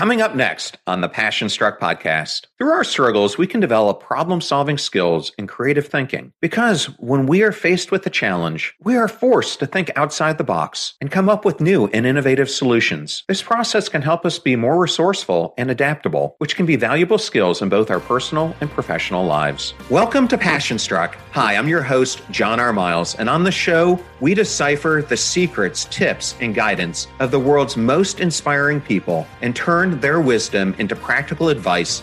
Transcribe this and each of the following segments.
Coming up next on the Passion Struck podcast, through our struggles, we can develop problem solving skills and creative thinking. Because when we are faced with a challenge, we are forced to think outside the box and come up with new and innovative solutions. This process can help us be more resourceful and adaptable, which can be valuable skills in both our personal and professional lives. Welcome to Passion Struck. Hi, I'm your host, John R. Miles, and on the show, we decipher the secrets, tips, and guidance of the world's most inspiring people and turn their wisdom into practical advice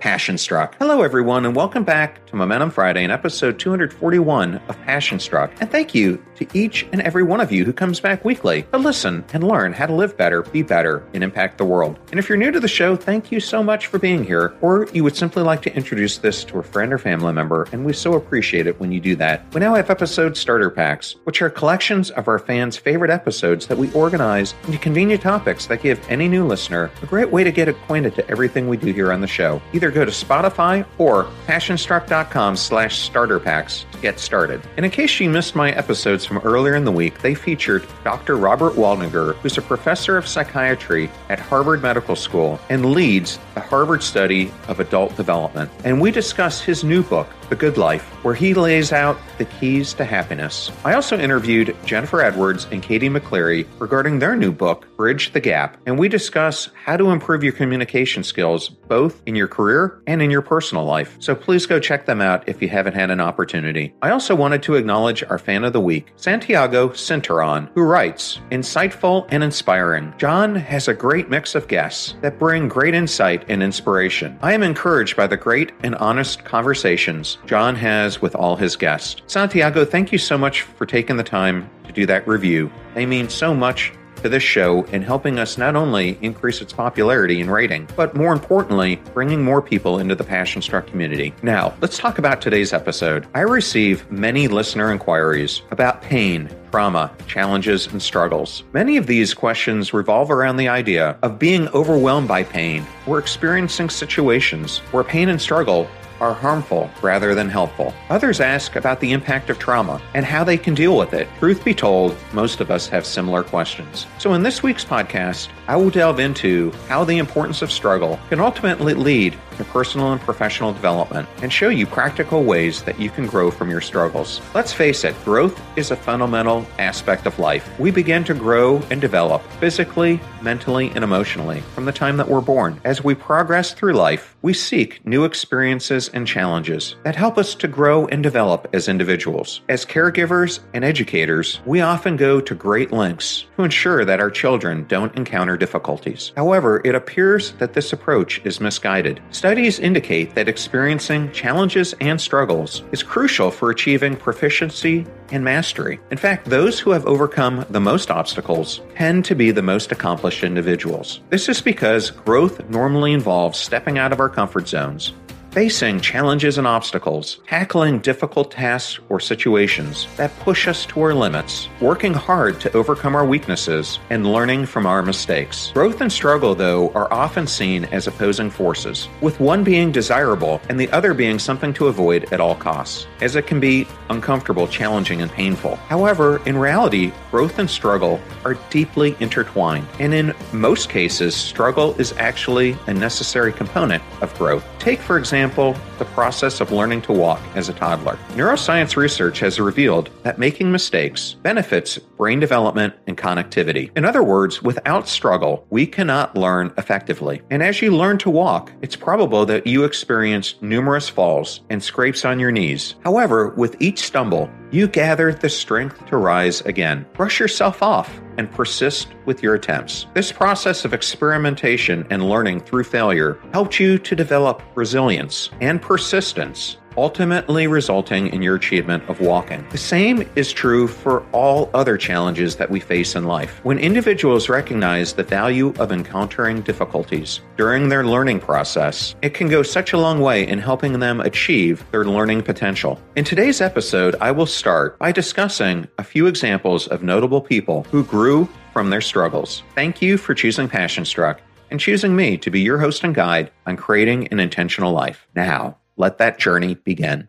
Passion Struck. Hello, everyone, and welcome back to Momentum Friday in episode 241 of Passion Struck. And thank you to each and every one of you who comes back weekly to listen and learn how to live better, be better, and impact the world. And if you're new to the show, thank you so much for being here, or you would simply like to introduce this to a friend or family member, and we so appreciate it when you do that. We now have episode starter packs, which are collections of our fans' favorite episodes that we organize into convenient topics that give any new listener a great way to get acquainted to everything we do here on the show. Either go to Spotify or passionstruck.com slash starter packs to get started. And in case you missed my episodes from earlier in the week, they featured Dr. Robert Waldinger, who's a professor of psychiatry at Harvard Medical School and leads the Harvard Study of Adult Development. And we discuss his new book, The Good Life, where he lays out the keys to happiness. I also interviewed Jennifer Edwards and Katie McCleary regarding their new book, Bridge the Gap, and we discuss how to improve your communication skills both in your career and in your personal life. So please go check them out if you haven't had an opportunity. I also wanted to acknowledge our fan of the week, Santiago Cinteron, who writes, Insightful and inspiring. John has a great mix of guests that bring great insight and inspiration. I am encouraged by the great and honest conversations John has with all his guests. Santiago, thank you so much for taking the time to do that review. They mean so much to this show in helping us not only increase its popularity and rating, but more importantly, bringing more people into the Passion Struck community. Now, let's talk about today's episode. I receive many listener inquiries about pain, trauma, challenges, and struggles. Many of these questions revolve around the idea of being overwhelmed by pain or experiencing situations where pain and struggle are harmful rather than helpful. Others ask about the impact of trauma and how they can deal with it. Truth be told, most of us have similar questions. So, in this week's podcast, I will delve into how the importance of struggle can ultimately lead to personal and professional development and show you practical ways that you can grow from your struggles. Let's face it, growth is a fundamental aspect of life. We begin to grow and develop physically, mentally, and emotionally from the time that we're born. As we progress through life, we seek new experiences and challenges that help us to grow and develop as individuals. As caregivers and educators, we often go to great lengths to ensure that our children don't encounter difficulties. However, it appears that this approach is misguided. Studies indicate that experiencing challenges and struggles is crucial for achieving proficiency and mastery. In fact, those who have overcome the most obstacles tend to be the most accomplished individuals. This is because growth normally involves stepping out of our comfort zones Facing challenges and obstacles, tackling difficult tasks or situations that push us to our limits, working hard to overcome our weaknesses, and learning from our mistakes. Growth and struggle, though, are often seen as opposing forces, with one being desirable and the other being something to avoid at all costs, as it can be uncomfortable, challenging, and painful. However, in reality, growth and struggle are deeply intertwined, and in most cases, struggle is actually a necessary component of growth. Take, for example, example, the process of learning to walk as a toddler. Neuroscience research has revealed that making mistakes benefits brain development and connectivity. In other words, without struggle, we cannot learn effectively. And as you learn to walk, it's probable that you experience numerous falls and scrapes on your knees. However, with each stumble, you gather the strength to rise again. Brush yourself off and persist with your attempts. This process of experimentation and learning through failure helped you to develop resilience and persistence ultimately resulting in your achievement of walking. The same is true for all other challenges that we face in life. When individuals recognize the value of encountering difficulties during their learning process, it can go such a long way in helping them achieve their learning potential. In today's episode, I will start by discussing a few examples of notable people who grew from their struggles. Thank you for choosing Passion Struck and choosing me to be your host and guide on creating an intentional life. Now, let that journey begin.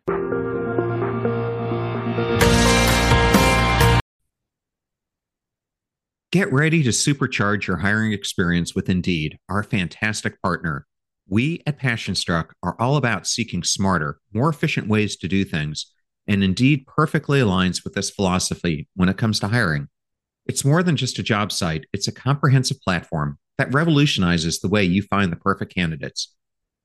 Get ready to supercharge your hiring experience with Indeed, our fantastic partner. We at Passion Struck are all about seeking smarter, more efficient ways to do things, and Indeed perfectly aligns with this philosophy when it comes to hiring. It's more than just a job site, it's a comprehensive platform that revolutionizes the way you find the perfect candidates.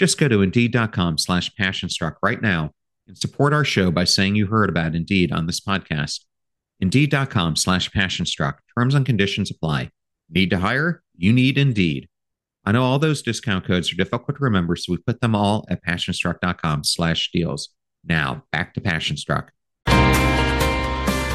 just go to indeed.com slash passionstruck right now and support our show by saying you heard about Indeed on this podcast. Indeed.com slash passionstruck. Terms and conditions apply. Need to hire? You need Indeed. I know all those discount codes are difficult to remember, so we put them all at passionstruck.com slash deals. Now, back to Passionstruck.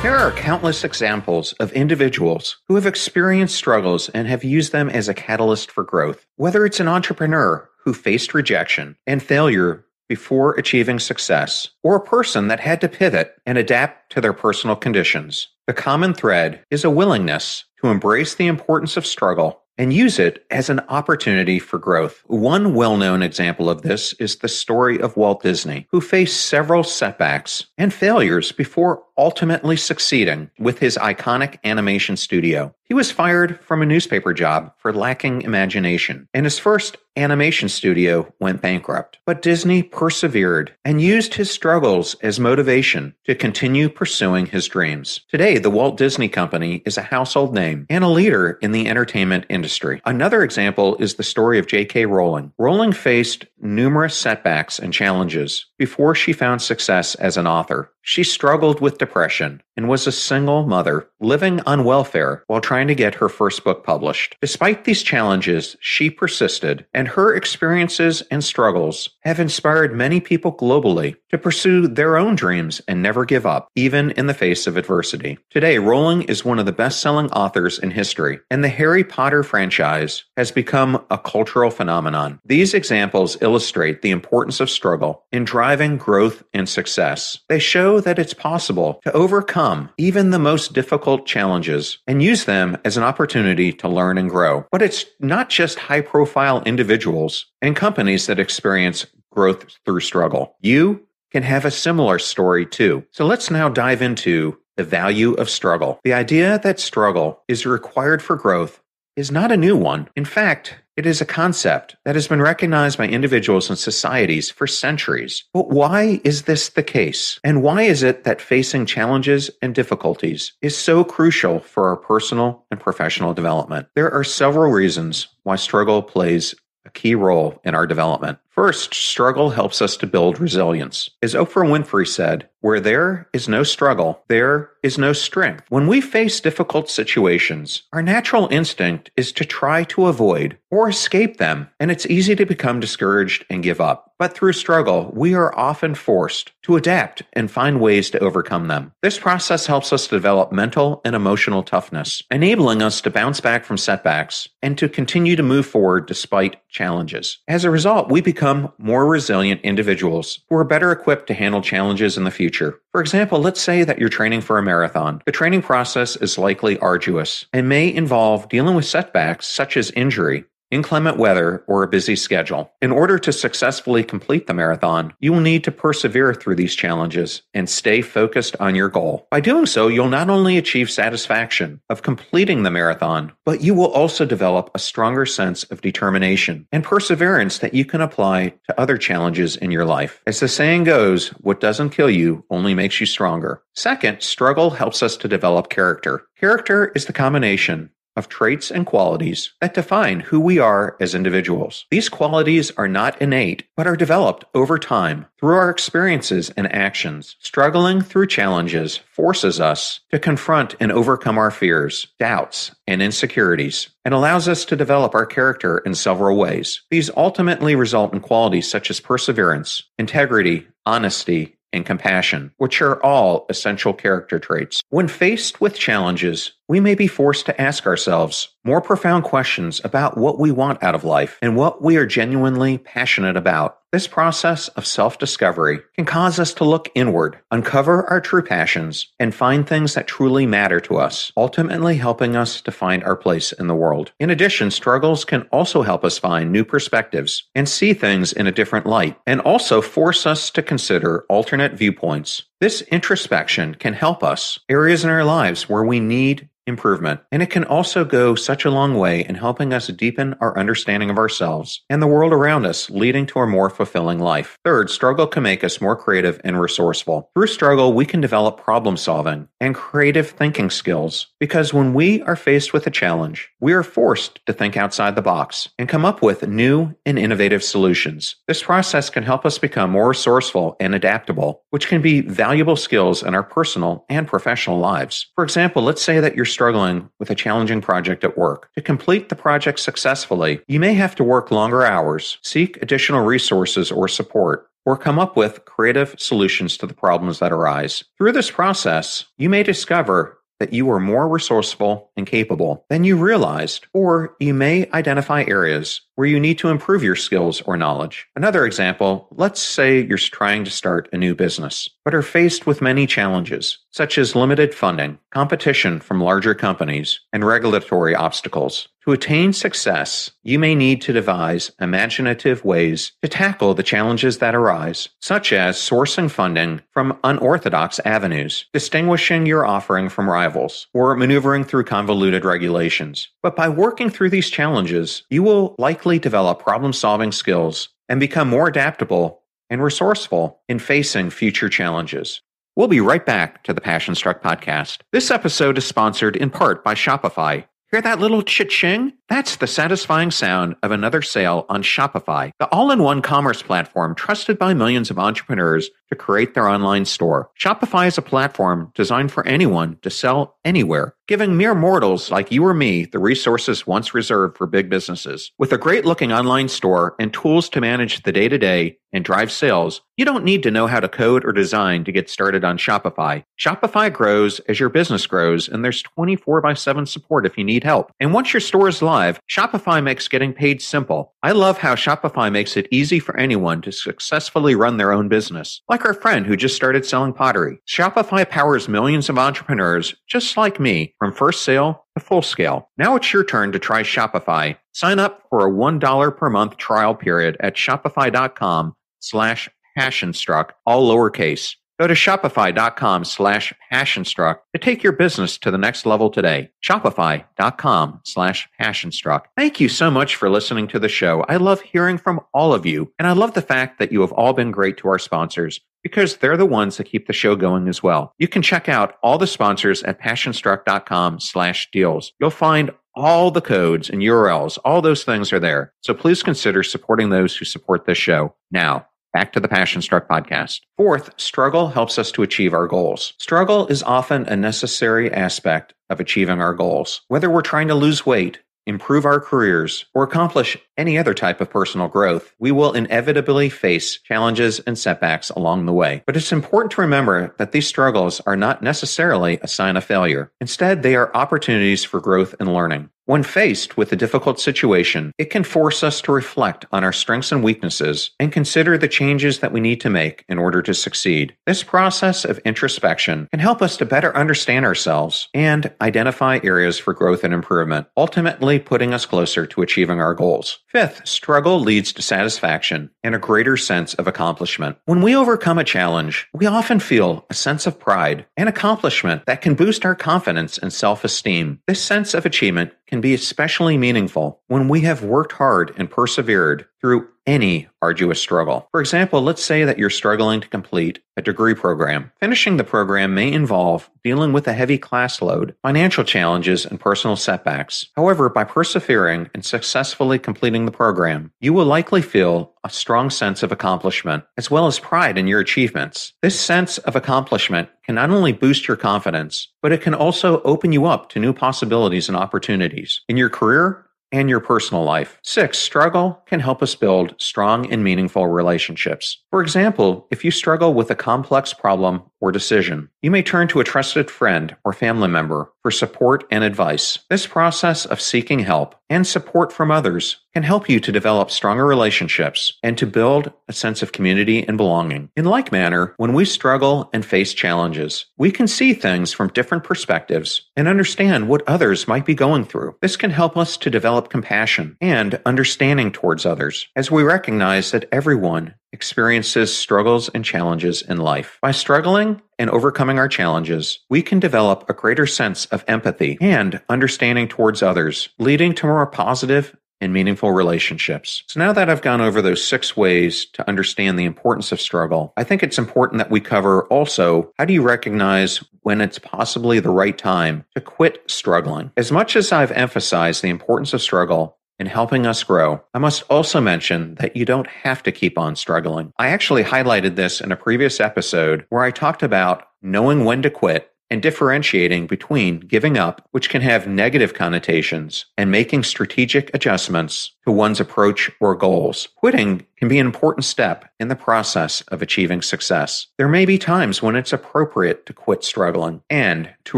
There are countless examples of individuals who have experienced struggles and have used them as a catalyst for growth. Whether it's an entrepreneur who faced rejection and failure before achieving success, or a person that had to pivot and adapt to their personal conditions. The common thread is a willingness to embrace the importance of struggle and use it as an opportunity for growth. One well known example of this is the story of Walt Disney, who faced several setbacks and failures before ultimately succeeding with his iconic animation studio. He was fired from a newspaper job for lacking imagination, and his first animation studio went bankrupt. But Disney persevered and used his struggles as motivation to continue pursuing his dreams. Today, the Walt Disney Company is a household name and a leader in the entertainment industry. Another example is the story of J.K. Rowling. Rowling faced numerous setbacks and challenges before she found success as an author. She struggled with depression and was a single mother living on welfare while trying to get her first book published. Despite these challenges, she persisted, and her experiences and struggles have inspired many people globally to pursue their own dreams and never give up, even in the face of adversity. Today, Rowling is one of the best selling authors in history, and the Harry Potter franchise has become a cultural phenomenon. These examples illustrate the importance of struggle in driving growth and success. They show that it's possible to overcome even the most difficult challenges and use them as an opportunity to learn and grow. But it's not just high profile individuals and companies that experience growth through struggle. You can have a similar story too. So let's now dive into the value of struggle. The idea that struggle is required for growth is not a new one. In fact, it is a concept that has been recognized by individuals and societies for centuries. But why is this the case? And why is it that facing challenges and difficulties is so crucial for our personal and professional development? There are several reasons why struggle plays a key role in our development. First, struggle helps us to build resilience. As Oprah Winfrey said, where there is no struggle, there is no strength. When we face difficult situations, our natural instinct is to try to avoid or escape them, and it's easy to become discouraged and give up. But through struggle, we are often forced to adapt and find ways to overcome them. This process helps us develop mental and emotional toughness, enabling us to bounce back from setbacks and to continue to move forward despite challenges. As a result, we become become more resilient individuals who are better equipped to handle challenges in the future. For example, let's say that you're training for a marathon. The training process is likely arduous and may involve dealing with setbacks such as injury, inclement weather, or a busy schedule. In order to successfully complete the marathon, you will need to persevere through these challenges and stay focused on your goal. By doing so, you'll not only achieve satisfaction of completing the marathon, but you will also develop a stronger sense of determination and perseverance that you can apply to other challenges in your life. As the saying goes, what doesn't kill you only makes you stronger. Second, struggle helps us to develop character. Character is the combination of traits and qualities that define who we are as individuals. These qualities are not innate, but are developed over time through our experiences and actions. Struggling through challenges forces us to confront and overcome our fears, doubts, and insecurities, and allows us to develop our character in several ways. These ultimately result in qualities such as perseverance, integrity, honesty, and compassion, which are all essential character traits. When faced with challenges, we may be forced to ask ourselves more profound questions about what we want out of life and what we are genuinely passionate about. This process of self discovery can cause us to look inward, uncover our true passions, and find things that truly matter to us, ultimately helping us to find our place in the world. In addition, struggles can also help us find new perspectives and see things in a different light, and also force us to consider alternate viewpoints. This introspection can help us areas in our lives where we need improvement. And it can also go such a long way in helping us deepen our understanding of ourselves and the world around us, leading to a more fulfilling life. Third, struggle can make us more creative and resourceful. Through struggle, we can develop problem solving and creative thinking skills because when we are faced with a challenge, we are forced to think outside the box and come up with new and innovative solutions. This process can help us become more resourceful and adaptable, which can be valuable skills in our personal and professional lives. For example, let's say that you're struggling with a challenging project at work. To complete the project successfully, you may have to work longer hours, seek additional resources or support, or come up with creative solutions to the problems that arise. Through this process, you may discover that you are more resourceful and capable than you realized, or you may identify areas where you need to improve your skills or knowledge. Another example, let's say you're trying to start a new business, but are faced with many challenges, such as limited funding, competition from larger companies, and regulatory obstacles. To attain success, you may need to devise imaginative ways to tackle the challenges that arise, such as sourcing funding from unorthodox avenues, distinguishing your offering from rivals, or maneuvering through convoluted regulations. But by working through these challenges, you will likely develop problem solving skills and become more adaptable and resourceful in facing future challenges. We'll be right back to the Passion Struck podcast. This episode is sponsored in part by Shopify. Hear that little cha-ching? That's the satisfying sound of another sale on Shopify, the all-in-one commerce platform trusted by millions of entrepreneurs to create their online store. Shopify is a platform designed for anyone to sell anywhere, giving mere mortals like you or me the resources once reserved for big businesses. With a great looking online store and tools to manage the day to day and drive sales, you don't need to know how to code or design to get started on Shopify. Shopify grows as your business grows, and there's 24 by 7 support if you need help. And once your store is live, Shopify makes getting paid simple. I love how Shopify makes it easy for anyone to successfully run their own business like our friend who just started selling pottery. Shopify powers millions of entrepreneurs just like me from first sale to full scale. Now it's your turn to try Shopify. Sign up for a $1 per month trial period at shopify.com slash passionstruck, all lowercase. Go to shopify.com slash passionstruck to take your business to the next level today. Shopify.com slash passionstruck. Thank you so much for listening to the show. I love hearing from all of you, and I love the fact that you have all been great to our sponsors because they're the ones that keep the show going as well. You can check out all the sponsors at passionstruck.com slash deals. You'll find all the codes and URLs, all those things are there. So please consider supporting those who support this show now. Back to the Passion Struck podcast. Fourth, struggle helps us to achieve our goals. Struggle is often a necessary aspect of achieving our goals. Whether we're trying to lose weight, improve our careers, or accomplish any other type of personal growth, we will inevitably face challenges and setbacks along the way. But it's important to remember that these struggles are not necessarily a sign of failure. Instead, they are opportunities for growth and learning. When faced with a difficult situation, it can force us to reflect on our strengths and weaknesses and consider the changes that we need to make in order to succeed. This process of introspection can help us to better understand ourselves and identify areas for growth and improvement, ultimately putting us closer to achieving our goals. Fifth, struggle leads to satisfaction and a greater sense of accomplishment. When we overcome a challenge, we often feel a sense of pride and accomplishment that can boost our confidence and self esteem. This sense of achievement can be especially meaningful when we have worked hard and persevered through any arduous struggle. For example, let's say that you're struggling to complete a degree program. Finishing the program may involve dealing with a heavy class load, financial challenges, and personal setbacks. However, by persevering and successfully completing the program, you will likely feel a strong sense of accomplishment as well as pride in your achievements. This sense of accomplishment can not only boost your confidence, but it can also open you up to new possibilities and opportunities. In your career, and your personal life. Six, struggle can help us build strong and meaningful relationships. For example, if you struggle with a complex problem or decision, you may turn to a trusted friend or family member for support and advice. This process of seeking help and support from others can help you to develop stronger relationships and to build a sense of community and belonging. In like manner, when we struggle and face challenges, we can see things from different perspectives and understand what others might be going through. This can help us to develop compassion and understanding towards others as we recognize that everyone experiences struggles and challenges in life. By struggling and overcoming our challenges, we can develop a greater sense of empathy and understanding towards others, leading to more positive and meaningful relationships. So now that I've gone over those six ways to understand the importance of struggle, I think it's important that we cover also how do you recognize when it's possibly the right time to quit struggling? As much as I've emphasized the importance of struggle, in helping us grow, I must also mention that you don't have to keep on struggling. I actually highlighted this in a previous episode where I talked about knowing when to quit and differentiating between giving up, which can have negative connotations, and making strategic adjustments to one's approach or goals. Quitting can be an important step in the process of achieving success. There may be times when it's appropriate to quit struggling and to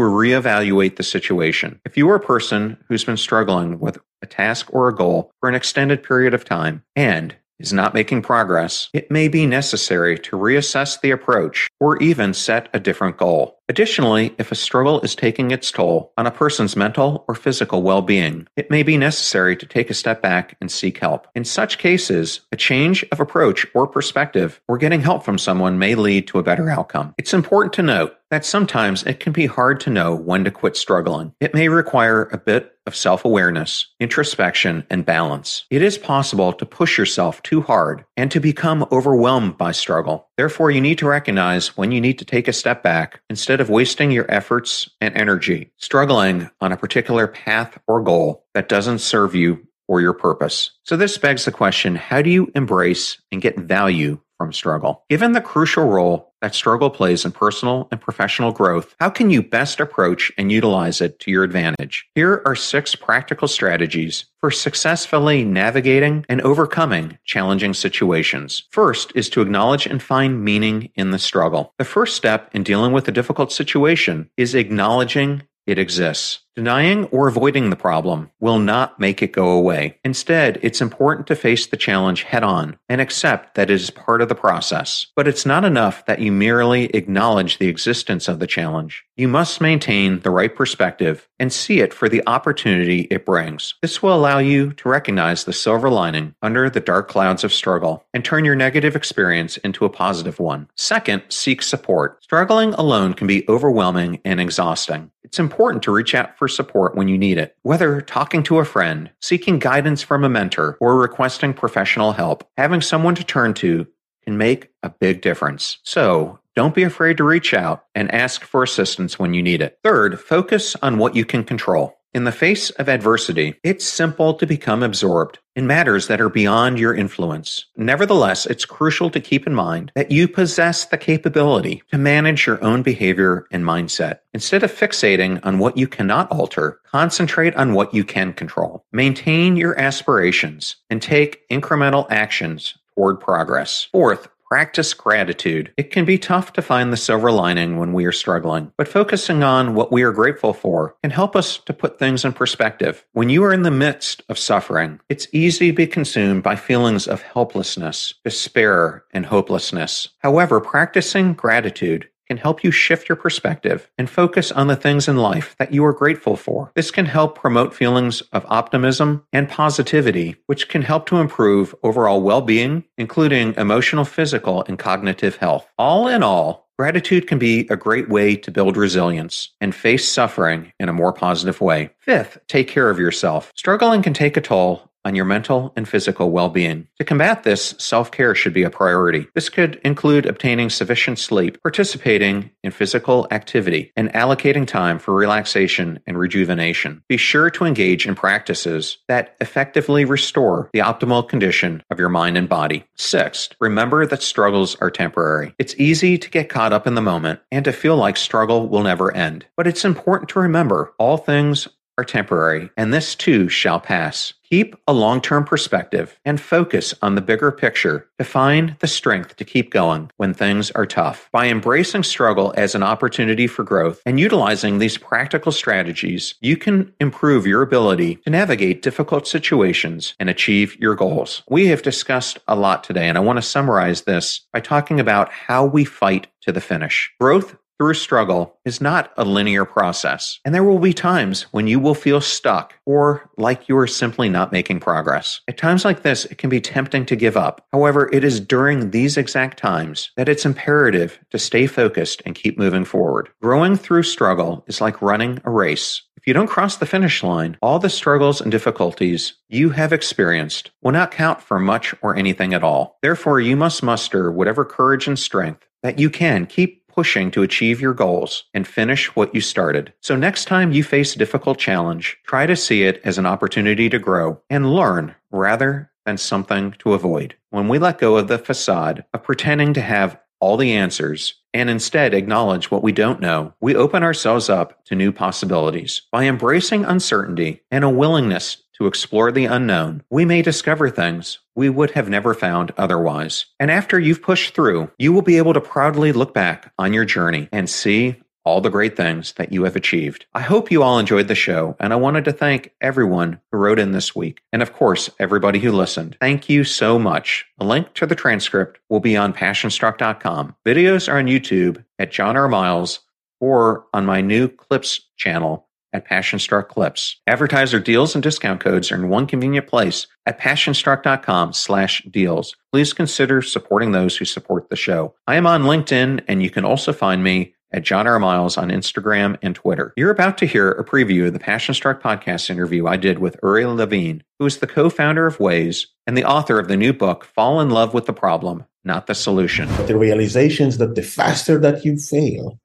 reevaluate the situation. If you are a person who's been struggling with a task or a goal for an extended period of time and is not making progress, it may be necessary to reassess the approach or even set a different goal. Additionally, if a struggle is taking its toll on a person's mental or physical well being, it may be necessary to take a step back and seek help. In such cases, a change of approach or perspective or getting help from someone may lead to a better outcome. It's important to note that sometimes it can be hard to know when to quit struggling. It may require a bit of self awareness, introspection, and balance. It is possible to push yourself too hard and to become overwhelmed by struggle. Therefore, you need to recognize when you need to take a step back instead of wasting your efforts and energy struggling on a particular path or goal that doesn't serve you or your purpose. So, this begs the question how do you embrace and get value from struggle? Given the crucial role that struggle plays in personal and professional growth, how can you best approach and utilize it to your advantage? Here are six practical strategies for successfully navigating and overcoming challenging situations. First is to acknowledge and find meaning in the struggle. The first step in dealing with a difficult situation is acknowledging it exists. Denying or avoiding the problem will not make it go away. Instead, it's important to face the challenge head on and accept that it is part of the process. But it's not enough that you merely acknowledge the existence of the challenge. You must maintain the right perspective and see it for the opportunity it brings. This will allow you to recognize the silver lining under the dark clouds of struggle and turn your negative experience into a positive one. Second, seek support. Struggling alone can be overwhelming and exhausting. It's important to reach out for support when you need it. Whether talking to a friend, seeking guidance from a mentor, or requesting professional help, having someone to turn to can make a big difference. So, don't be afraid to reach out and ask for assistance when you need it. Third, focus on what you can control. In the face of adversity, it's simple to become absorbed in matters that are beyond your influence. Nevertheless, it's crucial to keep in mind that you possess the capability to manage your own behavior and mindset. Instead of fixating on what you cannot alter, concentrate on what you can control. Maintain your aspirations and take incremental actions toward progress. Fourth, Practice gratitude. It can be tough to find the silver lining when we are struggling, but focusing on what we are grateful for can help us to put things in perspective. When you are in the midst of suffering, it's easy to be consumed by feelings of helplessness, despair, and hopelessness. However, practicing gratitude can help you shift your perspective and focus on the things in life that you are grateful for. This can help promote feelings of optimism and positivity, which can help to improve overall well being, including emotional, physical, and cognitive health. All in all, Gratitude can be a great way to build resilience and face suffering in a more positive way. Fifth, take care of yourself. Struggling can take a toll on your mental and physical well being. To combat this, self care should be a priority. This could include obtaining sufficient sleep, participating in physical activity, and allocating time for relaxation and rejuvenation. Be sure to engage in practices that effectively restore the optimal condition of your mind and body. Sixth, remember that struggles are temporary. It's easy to get caught up in the moment and to feel like struggle will never end. But it's important to remember all things are temporary, and this too shall pass. Keep a long term perspective and focus on the bigger picture to find the strength to keep going when things are tough. By embracing struggle as an opportunity for growth and utilizing these practical strategies, you can improve your ability to navigate difficult situations and achieve your goals. We have discussed a lot today, and I want to summarize this by talking about how we fight to the finish. Growth through struggle is not a linear process, and there will be times when you will feel stuck or like you are simply not making progress. At times like this, it can be tempting to give up. However, it is during these exact times that it's imperative to stay focused and keep moving forward. Growing through struggle is like running a race. If you don't cross the finish line, all the struggles and difficulties you have experienced will not count for much or anything at all. Therefore, you must muster whatever courage and strength that you can keep pushing to achieve your goals and finish what you started. So next time you face a difficult challenge, try to see it as an opportunity to grow and learn rather than something to avoid. When we let go of the facade of pretending to have all the answers and instead acknowledge what we don't know, we open ourselves up to new possibilities. By embracing uncertainty and a willingness to explore the unknown, we may discover things we would have never found otherwise. And after you've pushed through, you will be able to proudly look back on your journey and see all the great things that you have achieved. I hope you all enjoyed the show, and I wanted to thank everyone who wrote in this week, and of course, everybody who listened. Thank you so much. A link to the transcript will be on passionstruck.com. Videos are on YouTube at John R. Miles or on my new Clips channel at PassionStruck Clips. Advertiser deals and discount codes are in one convenient place at passionstruck.com slash deals. Please consider supporting those who support the show. I am on LinkedIn and you can also find me at John R. Miles on Instagram and Twitter. You're about to hear a preview of the Passion Struck podcast interview I did with Uri Levine, who is the co-founder of Waze and the author of the new book, Fall in Love with the Problem, Not the Solution. The realization is that the faster that you fail,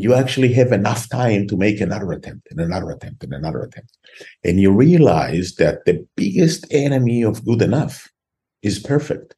you actually have enough time to make another attempt and another attempt and another attempt. And you realize that the biggest enemy of good enough is perfect.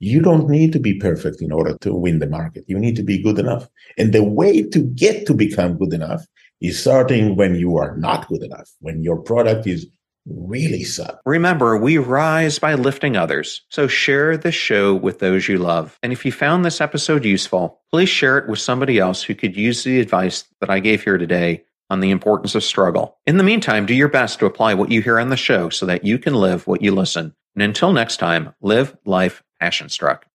You don't need to be perfect in order to win the market. You need to be good enough. And the way to get to become good enough is starting when you are not good enough, when your product is really suck. Remember, we rise by lifting others. So share this show with those you love. And if you found this episode useful, please share it with somebody else who could use the advice that I gave here today on the importance of struggle. In the meantime, do your best to apply what you hear on the show so that you can live what you listen. And until next time, live life passion struck.